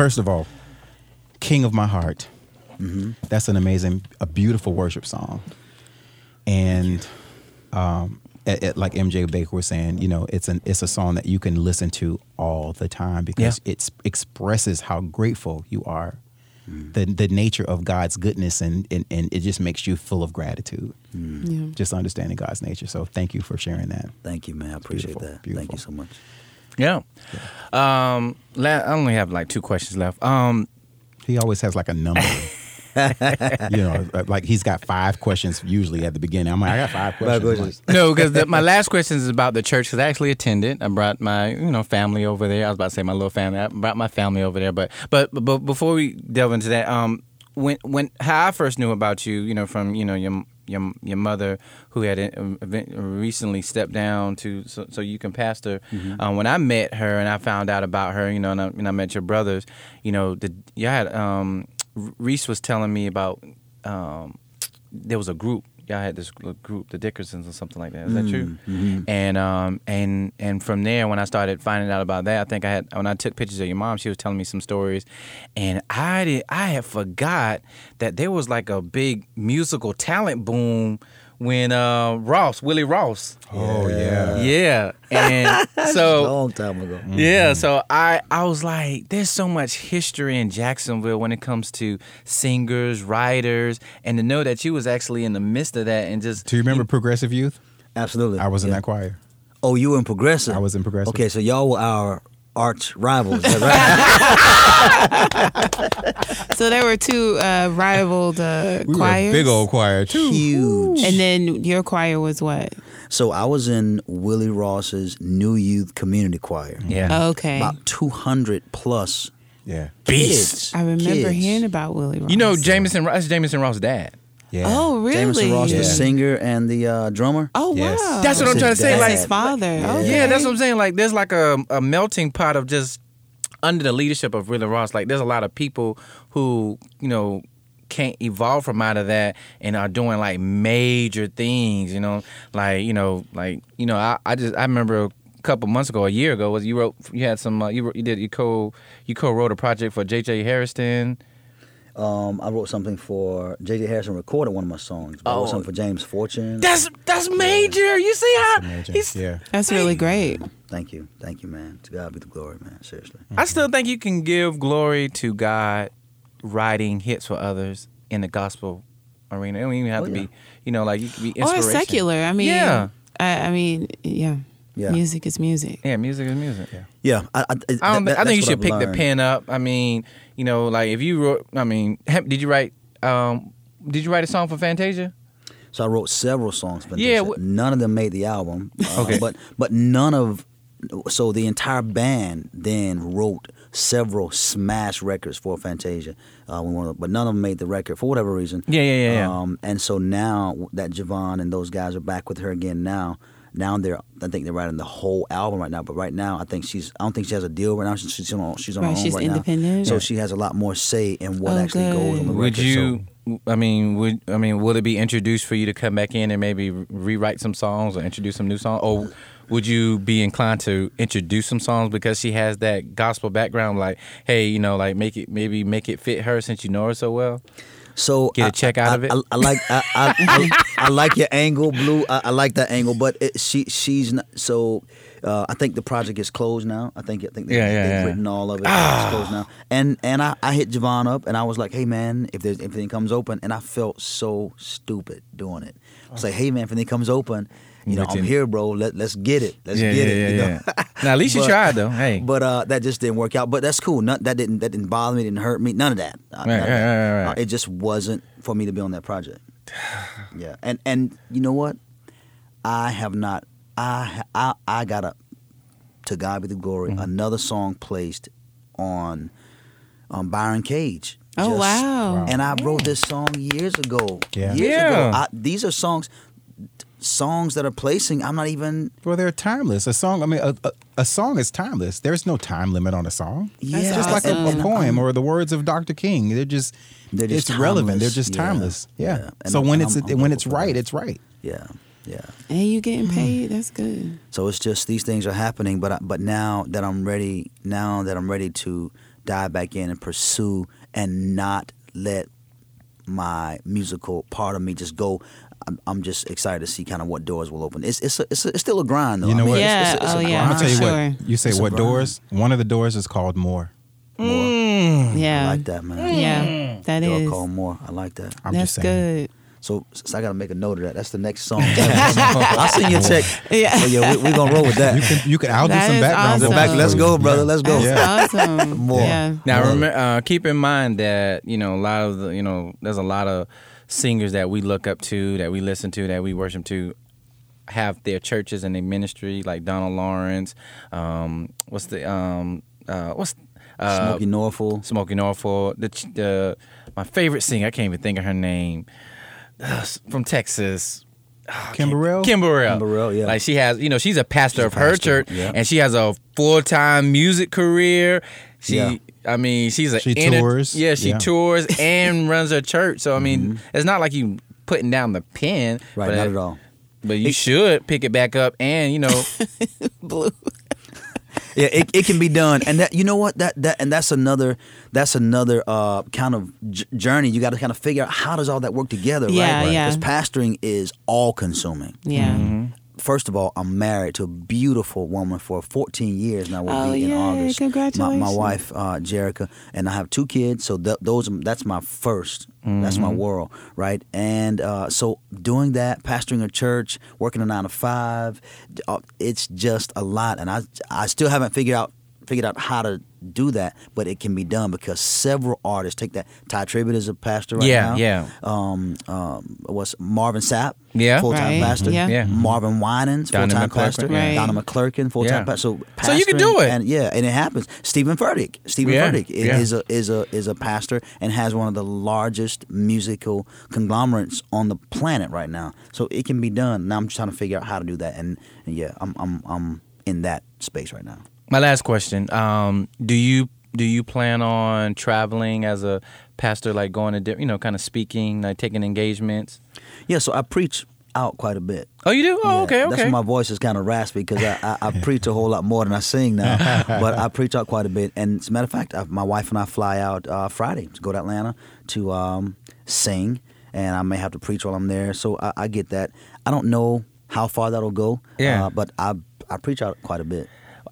First of all, King of My Heart. Mm-hmm. That's an amazing, a beautiful worship song. And um, it, it- like MJ Baker was saying, you know, it's an it's a song that you can listen to all the time because it expresses how grateful you are, the the nature of God's goodness, and, and and it just makes you full of gratitude. Yeah. Just understanding God's nature. So thank you for sharing that. Thank you, man. I appreciate beautiful, that. Thank you so much. Yeah. Um, la- I only have like two questions left. Um, He always has like a number. you know, like he's got five questions usually at the beginning. I'm like, I got five questions. I'm questions. like, no, because my last question is about the church. Because I actually attended. I brought my you know family over there. I was about to say my little family. I brought my family over there. But but but before we delve into that, um, when when how I first knew about you, you know, from you know your your your mother who had uh, recently stepped down to so, so you can pastor. Um, when I met her and I found out about her, you know, and I, and I met your brothers, you know, the you had um, Reese was telling me about um, there was a group. Y'all had this group, the Dickersons or something like that. Is that true? And um and and from there, when I started finding out about that, I think I had when I took pictures of your mom, she was telling me some stories, and I did I had forgot that there was like a big musical talent boom when uh Ross Willie Ross. oh yeah. Yeah, and a so long time ago. yeah, so I I was like, there's so much history in Jacksonville when it comes to singers, writers, and to know that you was actually in the midst of that and just Do you remember Progressive Youth? Absolutely. I was in that choir. Oh, you were in Progressive. I was in Progressive. Okay, so y'all were our arch rivals. Is that right? So there were two uh, rivaled uh, We choirs. a big old choir too. Huge. And then your choir was what? So I was in Willie Ross's New Youth Community Choir. yeah. Okay. About 200 plus Yeah. kids. I remember kids. hearing about Willie Ross. You know Jameson Ross, that's Jameson Ross' dad. Yeah. Oh, really? Jameson Ross, Yeah. the singer and the uh, drummer. Oh, Yes. wow. That's what I'm trying to say. dad. Like his father. Okay. Yeah, that's what I'm saying. Like, there's like a, a melting pot of just under the leadership of Rilla Ross. Like, there's a lot of people who, you know, can't evolve from out of that and are doing like major things, you know, like, you know, like, you know, I, I just, I remember a couple months ago, a year ago, was you wrote, you had some, uh, you, wrote, you did, you co, you co-wrote a project for J.J. Hairston. Um, I wrote something for J.J. Hairston. Recorded one of my songs. I Oh. wrote something for James Fortune. That's, that's major. You see how Imagine. he's, Yeah. That's really great. Thank you, thank you, man. To God be the glory, man. Seriously. I still think you can give glory to God writing hits for others in the gospel arena. It don't even have Oh, to yeah. be, you know, like you could be Or inspiration. secular. I mean, Yeah. I, I mean, yeah. Yeah. Music is music. Yeah, music is music. Yeah. Yeah, I, I, I, don't, that- I that's think you what should I've pick the learned. pen up. I mean, you know, like if you wrote, I mean, did you write, um, did you write a song for Fantasia? So I wrote several songs for Yeah, yeah, wh- None of them made the album. Uh, Okay. But but none of so the entire band then wrote several smash records for Fantasia. Uh, but none of them made the record for whatever reason. Yeah, yeah, yeah, yeah. Um, and so now that Javon and those guys are back with her again now. Now they're, I think they're writing the whole album right now. But right now, I think she's, I don't think she has a deal right now. She's, she's on, she's on Right, her own she's right independent. now. So she has a lot more say in what Oh, actually goes on the good. Would record. you? So, I mean, would I mean, will it be introduced for you to come back in and maybe rewrite some songs or introduce some new songs, or would you be inclined to introduce some songs because she has that gospel background? Like, hey, you know, like make it maybe make it fit her since you know her so well. So Get a I- check out I, of it? I, I like I, like your angle, Blue. I, I like that angle, but it, she she's not. So uh, I think the project is closed now. I think I think they, Yeah, yeah, they've yeah. written all of it. It's closed now. And and I, I hit Javon up and I was like, hey man, if there's if anything comes open, and I felt so stupid doing it. I was like, hey man, if anything comes open, you know, Let I'm here, bro. Let let's get it. Let's yeah, get yeah, it. yeah, you know? yeah. now at least you tried though. Hey, But uh, that just didn't work out. But that's cool. Not, that didn't that didn't bother me. Didn't hurt me. None of that. Uh, Right, none of right, that. right, right, right. Uh, it just wasn't for me to be on that project. yeah, and and you know what? I have not. I I I got a. To God be the glory. Mm-hmm. Another song placed on on Byron Cage. Oh, wow. And I wrote this song years ago. Yeah. Years Yeah. ago. I, these are songs songs that are placing. I'm not even Well, they're timeless. A song, I mean, a, a, a song is timeless. There's no time limit on a song. yeah, just like a, a poem or the words of Dr. King. They're just, They're just it's relevant. They're just timeless. Yeah. Yeah. And So I'm- when and it's I'm- I'm when it's right, it's right. yeah, yeah. And you getting hmm. paid. That's good. So it's just these things are happening, but I, but now that I'm ready, now that I'm ready to dive back in and pursue and not let my musical part of me just go. I'm, I'm just excited to see kind of what doors will open. It's it's a, it's, a, it's still a grind though. You know I mean, what? It's, Yeah, it's, it's a oh, yeah. I'm gonna tell you Sure. what. You say It's what doors? One of the doors is called more. More. Yeah. I like that man. Yeah. That Door is. called more. I like that. I'm That's just saying. good. So, so I got to make a note of that. That's the next song. I'll send you a check. Yeah. Oh, yeah, we, we're gonna roll with that. You can you can I'll do some background. awesome. vocals Back, let's go, brother. Let's go. That's awesome. More. Yeah. Now, remember, uh, keep in mind that you know a lot of the you know there's a lot of singers that we look up to, that we listen to, that we worship to, have their churches and their ministry, like Donald Lawrence. Um, what's the um, uh, what's uh, Smokie Norful. Smoking Norful. The, the my favorite singer, I can't even think of her name, uh, from Texas. Kim Burrell? Kim Burrell. Yeah. Like she has, you know, she's a pastor She's of her pastor, church, yeah. and she has a full time music career. She, Yeah. I mean, she's a She inter- tours, Yeah, she yeah. tours and runs her church. So I mean, it's not like you putting down the pen, Mm-hmm. Right, But, not at all. But you should pick it back up, and you know, Blue. Yeah, it, it can be done, and that you know what that that and that's another that's another uh, kind of j- journey. You got to kind of figure out how does all that work together, Yeah, right? yeah. Because pastoring is all consuming. Yeah. Mm-hmm. First of all, I'm married to a beautiful woman for 14 years now. We'll Oh, be in yay, August. My, my wife, uh, Jerica, and I have two kids. So th- those that's my 1st That's my world, right? And uh, so doing that, pastoring a church, working a nine to five, uh, it's just a lot. And I I still haven't figured out figured out how to do that, but it can be done because several artists take that. Tye Tribbett is a pastor right Yeah, now. yeah. Um, um, what's Marvin Sapp? Yeah. full time Right, pastor. yeah. Yeah. Marvin Winans, full time pastor. yeah. Right. Donnie McClurkin, full time Yeah. pastor. So, So you can do it. and yeah, and it happens. Steven Furtick, Steven Yeah, Furtick i- yeah. is a is a is a pastor and has one of the largest musical conglomerates on the planet right now. So it can be done. Now I'm just trying to figure out how to do that, and, and yeah, I'm I'm I'm in that space right now. My last question: um, Do you do you plan on traveling as a pastor, like going to di- you know, kind of speaking, like taking engagements? Yeah, so I preach out quite a bit. Oh, you do? Oh, Yeah, okay, That's why my voice is kind of raspy because I, I, I preach a whole lot more than I sing now. but I preach out quite a bit. And as a matter of fact, I, my wife and I fly out uh, Friday to go to Atlanta to um, sing. And I may have to preach while I'm there. So I, I get that. I don't know how far that'll go. Yeah. Uh, but I, I preach out quite a bit.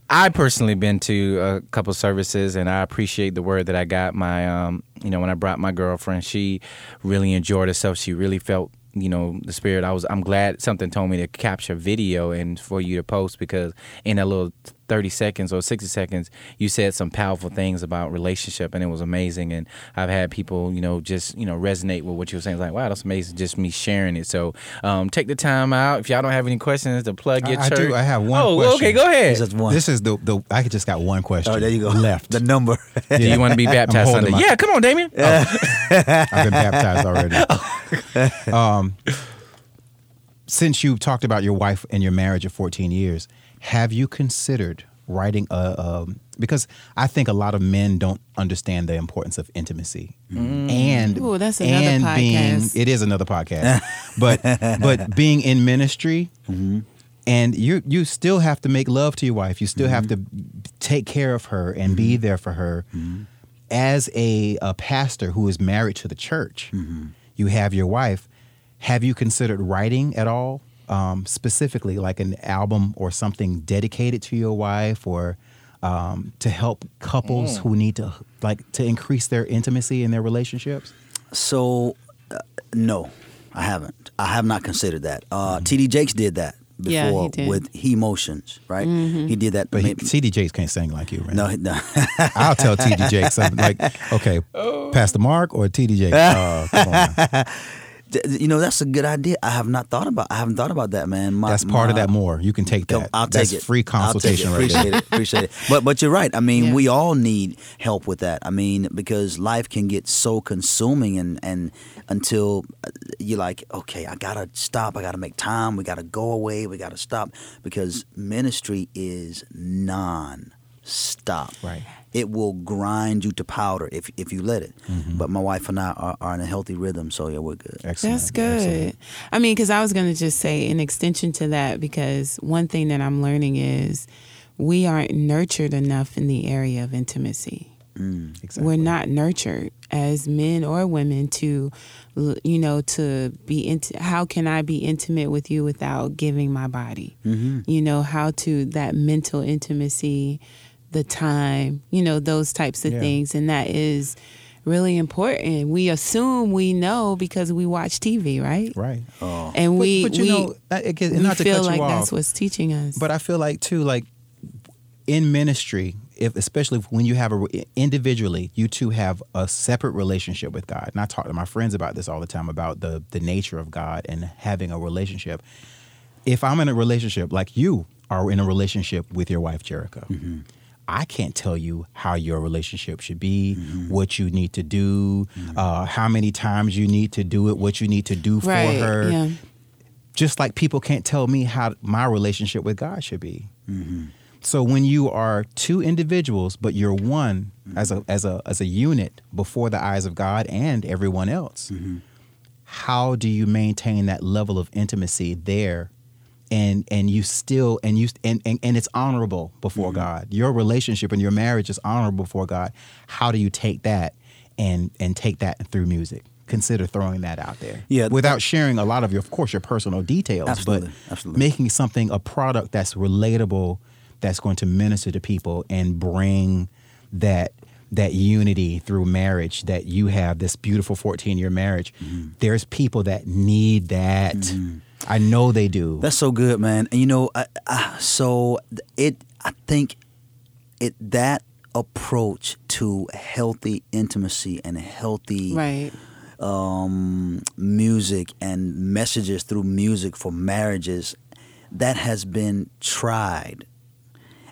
I personally been to a couple services, and I appreciate the word that I got. My, um, you know, when I brought my girlfriend, she really enjoyed herself. She really felt, you know, the spirit. I was. I'm glad something told me to capture video and for you to post because in a little 30 seconds or 60 seconds, you said some powerful things about relationship, and it was amazing. And I've had people, you know, just you know resonate with what you were saying. It's like, wow, that's amazing. Just me sharing it. So um, take the time out. If y'all don't have any questions to plug your I- I do. I have one Oh, question. okay, go ahead. This is one. This is the the I just got one question. oh, there you go. Left. the number. Do you want to be baptized Sunday? my- Yeah, come on, Damien. I've been baptized already. um, since you talked about your wife and your marriage of 14 years, have you considered writing a? Um, because I think a lot of men don't understand the importance of intimacy, mm. and Ooh, that's another and being it is another podcast, but but being in ministry. Mm-hmm. And you you still have to make love to your wife. You still have mm-hmm. to take care of her and be mm-hmm. there for her. As a, a pastor who is married to the church, you have your wife. Have you considered writing at all, um, specifically like an album or something dedicated to your wife, or um, to help couples who need to like to increase their intimacy in their relationships? So, uh, no, I haven't. I have not considered that. Uh, Mm-hmm. T.D. Jakes did that before Yeah, he did. with He Motions, right? He did that. But he, TD Jakes can't sing like you, man. no, no. I'll tell TD Jakes something like, okay, Pastor Marc or TD Jakes. Oh, come on. now. Th- You know, that's a good idea. I have not thought about. I haven't thought about that, man. My, That's part of that more. You can take that. I'll take That's it. free I'll take it. consultation right there. Appreciate it. Appreciate it. But but you're right. I mean, Yeah. we all need help with that. I mean, because life can get so consuming, and and until uh, you're like, okay, I gotta stop. I gotta make time. We gotta go away. We gotta stop because ministry is non-stop. Right. It will grind you to powder if if you let it. Mm-hmm. But my wife and I are, are in a healthy rhythm, so yeah, we're good. Excellent. That's good. Excellent. I mean, because I was going to just say, in extension to that, because one thing that I'm learning is we aren't nurtured enough in the area of intimacy. Exactly. we're not nurtured as men or women to you know to be into how can i be intimate with you without giving my body you know how to that mental intimacy the time you know those types of Yeah. things and that is really important we assume we know because we watch tv right Right. Oh. and we but, but you we, know, it, it, we not to feel cut like you that's what's teaching us but I feel like too, like in ministry, if especially when you have a individually, you two have a separate relationship with God. And I talk to my friends about this all the time about the the nature of God and having a relationship. If I'm in a relationship like you are in a relationship with your wife, Jerica. Mm-hmm. I can't tell you how your relationship should be, mm-hmm. what you need to do, mm-hmm. uh, how many times you need to do it, what you need to do for right her. yeah. Just like people can't tell me how my relationship with God should be. Mm-hmm. So when you are two individuals, but you're one as a as a as a unit before the eyes of God and everyone else, how do you maintain that level of intimacy there? And and you still and you and, and, and it's honorable before God. Your relationship and your marriage is honorable before God. How do you take that and and take that through music? Consider throwing that out there. Yeah, Without sharing a lot of your, of course, your personal details, Absolutely, but absolutely. making something a product that's relatable, that's going to minister to people and bring that that unity through marriage that you have this beautiful 14 year marriage. Mm-hmm. There's people that need that. I know they do. That's so good, man. And you know, I, I, so it. I think it that approach to healthy intimacy and healthy right um, music and messages through music for marriages that has been tried,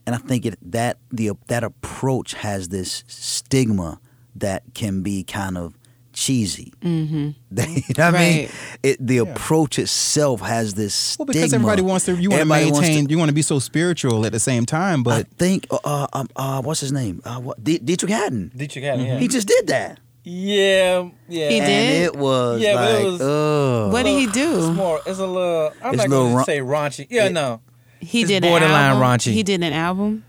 and I think it that the that approach has this stigma that can be kind of cheesy. Mm-hmm. you know what I mean? It, the approach itself has this well, because stigma. everybody wants to, you want to Everybody wants maintain, you want to be so spiritual at the same time, But I think, uh, uh, um, uh, what's his name? Uh, what, D- Dietrich Haddon. Dietrich Haddon, yeah. He just did that. yeah, yeah. He did. and did? it was Yeah, like, it was- ugh. what did he do? It's more. It's a little. I'm It's not little going ron- to say raunchy. Yeah, no. he It's did an borderline album? raunchy. he did an album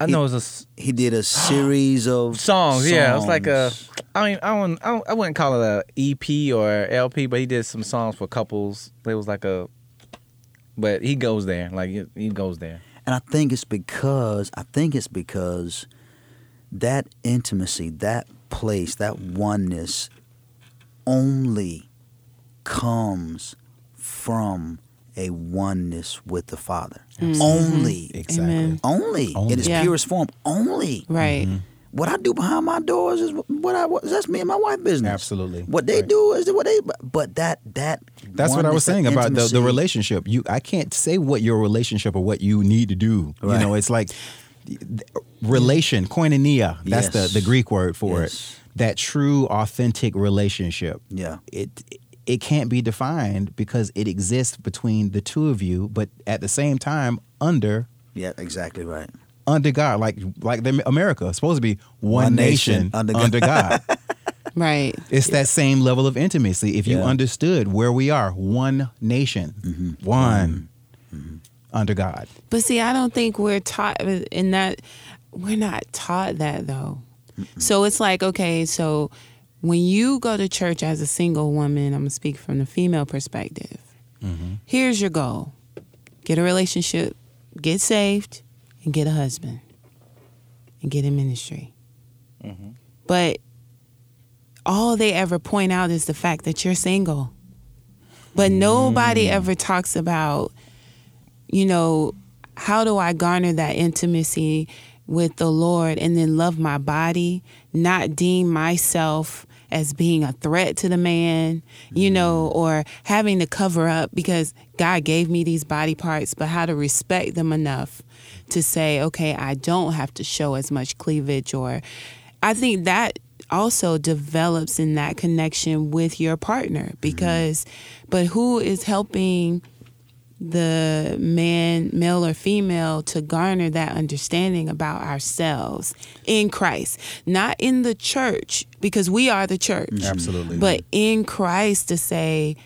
I know it was a. he did a series of songs. Yeah, it was like a. I mean, I wouldn't. I, wouldn't call it a EP or LP, but he did some songs for couples. It was like a. But he goes there. Like he- he goes there. And I think it's because I think it's because that intimacy, that place, that oneness only comes from a oneness with the Father. Only. exactly. Amen. Only. Only. In its Yeah. purest form. Only. right mm-hmm. What I do behind my doors is what I what, that's me and my wife business. Absolutely. What they Right. do is what they but that that That's what I was saying about the, the relationship. You, I can't say what your relationship or what you need to do. You know, it's like relation, koinonia. That's Yes. the the Greek word for Yes. it. That true, authentic relationship. Yeah. It it can't be defined because it exists between the two of you, but at the same time under Yeah, exactly right. under God, like like the America, it's supposed to be one, One nation, nation under under, God. God. right It's that same level of intimacy. If you Yeah. understood where we are, one nation, Mm-hmm. one under God. But see, I don't think we're taught in that. We're not taught that though. So it's like, okay, so when you go to church as a single woman, I'm gonna speak from the female perspective. Mm-hmm. Here's your goal: get a relationship, get saved, and get a husband, and get in ministry. Mm-hmm. But all they ever point out is the fact that you're single. But nobody mm. ever talks about you know, how do I garner that intimacy with the Lord and then love my body, not deem myself as being a threat to the man, you mm. know, or having to cover up because God gave me these body parts, but how to respect them enough to say, okay, I don't have to show as much cleavage or I think that also develops in that connection with your partner mm-hmm. because but who is helping the man, male or female, to garner that understanding about ourselves in Christ, not in the church, because we are the church, Absolutely. but in Christ to say,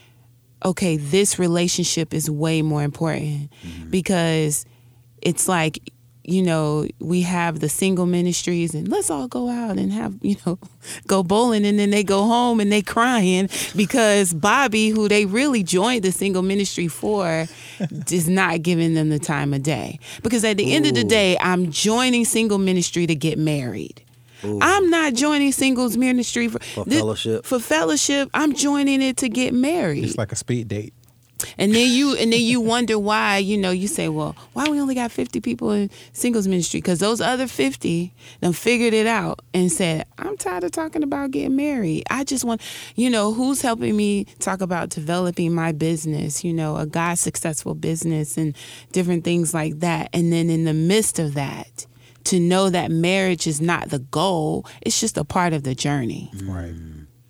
okay, this relationship is way more important. Mm-hmm. Because it's like you know, we have the single ministries and let's all go out and have, you know, go bowling and then they go home and they crying because Bobby, who they really joined the single ministry for, is not giving them the time of day. Because at the end of the day, I'm joining single ministry to get married. I'm not joining singles ministry for, For thi- fellowship. For fellowship, I'm joining it to get married. It's like a speed date. And then you and then you wonder why, you know, you say, well, why we only got 50 people in singles ministry? Because those other 50 done figured it out and said, I'm tired of talking about getting married. I just want, you know, who's helping me talk about developing my business, you know, a God successful business and different things like that. And then in the midst of that, to know that marriage is not the goal, it's just a part of the journey, Right.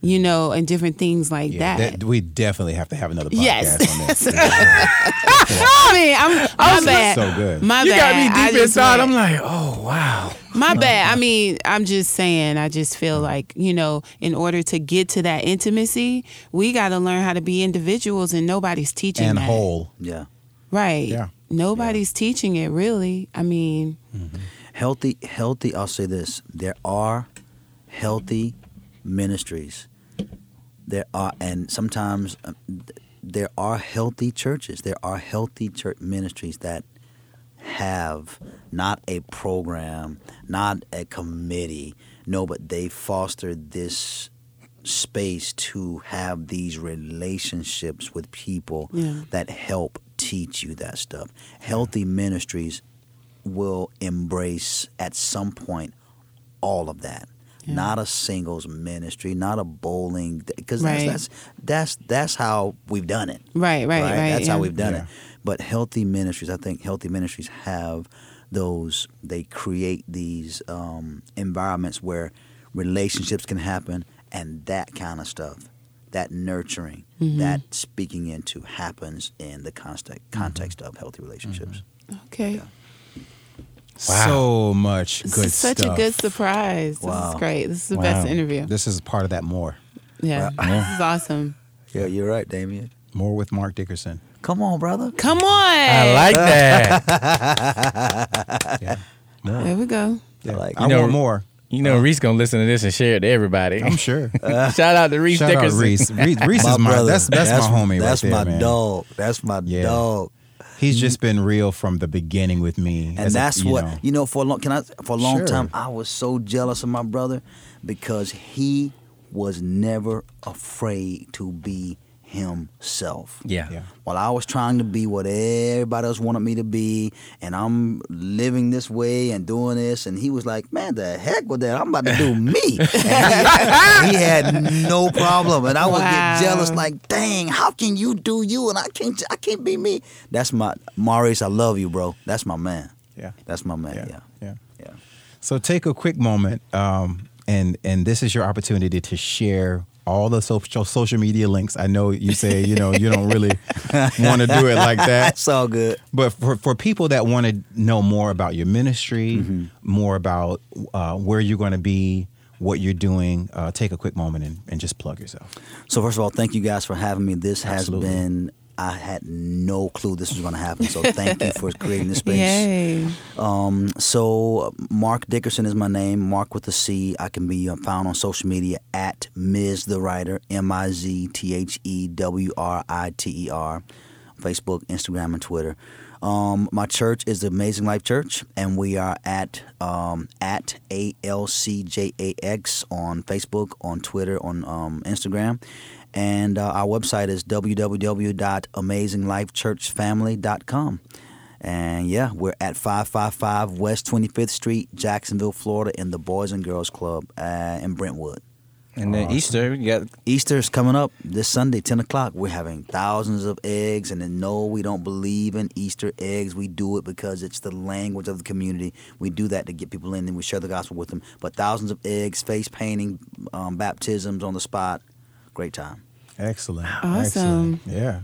You know, and different things like Yeah, that. that- we definitely have to have another podcast Yes. on this. I mean, I'm my oh, bad. so good. My You bad. got me I deep just inside. went- I'm like, oh wow. my bad. I mean, I'm just saying. I just feel like you know, in order to get to that intimacy, we got to learn how to be individuals, and nobody's teaching it. and that. whole. Yeah. Right. Yeah. Nobody's teaching it really. I mean, mm-hmm. healthy healthy i'll say this there are healthy ministries there are and sometimes th- there are healthy churches there are healthy church ministries that have not a program not a committee no but they foster this space to have these relationships with people Yeah. that help teach you that stuff healthy ministries will embrace at some point all of that. Yeah. Not a singles ministry, not a bowling, because Right. that's, that's that's that's how we've done it. right, right, right. That's yeah. how we've done Yeah. it. But healthy ministries, I think healthy ministries have those. They create these um, environments where relationships can happen, and that kind of stuff, that nurturing, Mm-hmm. that speaking into happens in the context context of healthy relationships. Okay. So much This good is such stuff. a good surprise. This Wow. is great. This is the Wow. best interview. This is part of that more. yeah. This is awesome. Yeah, you're right, Damien. More with Marc Dickerson. Come on, brother. Come on. I like that. Yeah. More. There we go. Yeah. like- I You know- want more. You know, Reese gonna listen to this and share it to everybody. I'm sure. Shout out to Reese Shout out Dickerson. Reese. Reese, Reese is my that's that's, my homie That's right my there, man. dog. That's my Yeah. dog. He's just mm. been real from the beginning with me. And as a- that's you what know. you know. For a long, can I? For a long Sure. time, I was so jealous of my brother because he was never afraid to be himself. Yeah. Yeah. While I was trying to be what everybody else wanted me to be, and I'm living this way and doing this, and he was like, "Man, the heck with that! I'm about to do me." And he, he had no problem, and I would Wow. get jealous, like, "Dang, how can you do you and I can't? I can't be me." That's my Maurice. I love you, bro. That's my man. Yeah. That's my man. Yeah. Yeah. Yeah. Yeah. So take a quick moment, um, and and this is your opportunity to share all the social social media links. I know you say you know you don't really want to do it like that, That's all good. but for for people that want to know more about your ministry, Mm-hmm. more about uh, where you're going to be, what you're doing, uh, take a quick moment and, and just plug yourself. So first of all, thank you guys for having me. This has been. I had no clue this was going to happen. So thank you for creating this space. Yay. Um, so Marc Dickerson is my name. Marc with a C. I can be uh, found on social media at Miz The Writer. M I Z T H E W R I T E R. Facebook, Instagram, and Twitter. Um, my church is the Amazing Life Church, and we are at um, at ALCJAX on Facebook, on Twitter, on um, Instagram. And uh, our website is www.amazinglifechurchfamily.com. And yeah, we're at 555 West 25th Street, Jacksonville, Florida, in the Boys and Girls Club uh, in Brentwood. And then Easter, you got Easter's coming up this Sunday, 10 o'clock. We're having thousands of eggs. And then, no, we don't believe in Easter eggs. We do it because it's the language of the community. We do that to get people in and we share the gospel with them. But thousands of eggs, face painting, um, baptisms on the spot. Great time. Excellent. Awesome. Excellent. Yeah.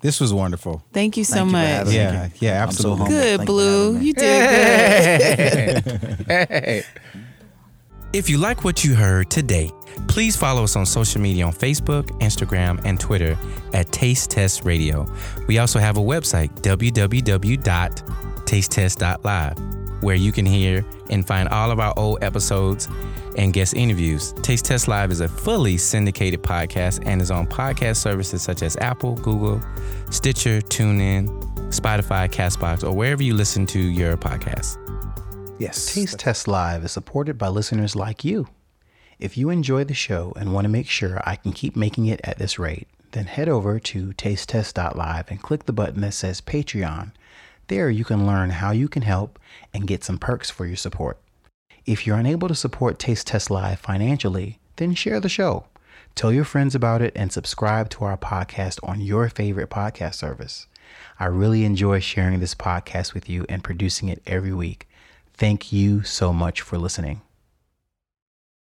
This was wonderful. Thank you so Thank you for much. me. Yeah, yeah, I'm so absolutely. Good, Thank Blue. having me. You did good. hey. If you like what you heard today, please follow us on social media on Facebook, Instagram, and Twitter at Taste Test Radio. We also have a website, www.tastetest.live. where you can hear and find all of our old episodes and guest interviews. Taste Test Live is a fully syndicated podcast and is on podcast services such as Apple, Google, Stitcher, TuneIn, Spotify, Castbox, or wherever you listen to your podcasts. Yes. Taste Test Live is supported by listeners like you. If you enjoy the show and want to make sure I can keep making it at this rate, then head over to tastetest.live and click the button that says Patreon. There you can learn how you can help and get some perks for your support. If you're unable to support Taste Test Live financially, then share the show. Tell your friends about it and subscribe to our podcast on your favorite podcast service. I really enjoy sharing this podcast with you and producing it every week. Thank you so much for listening.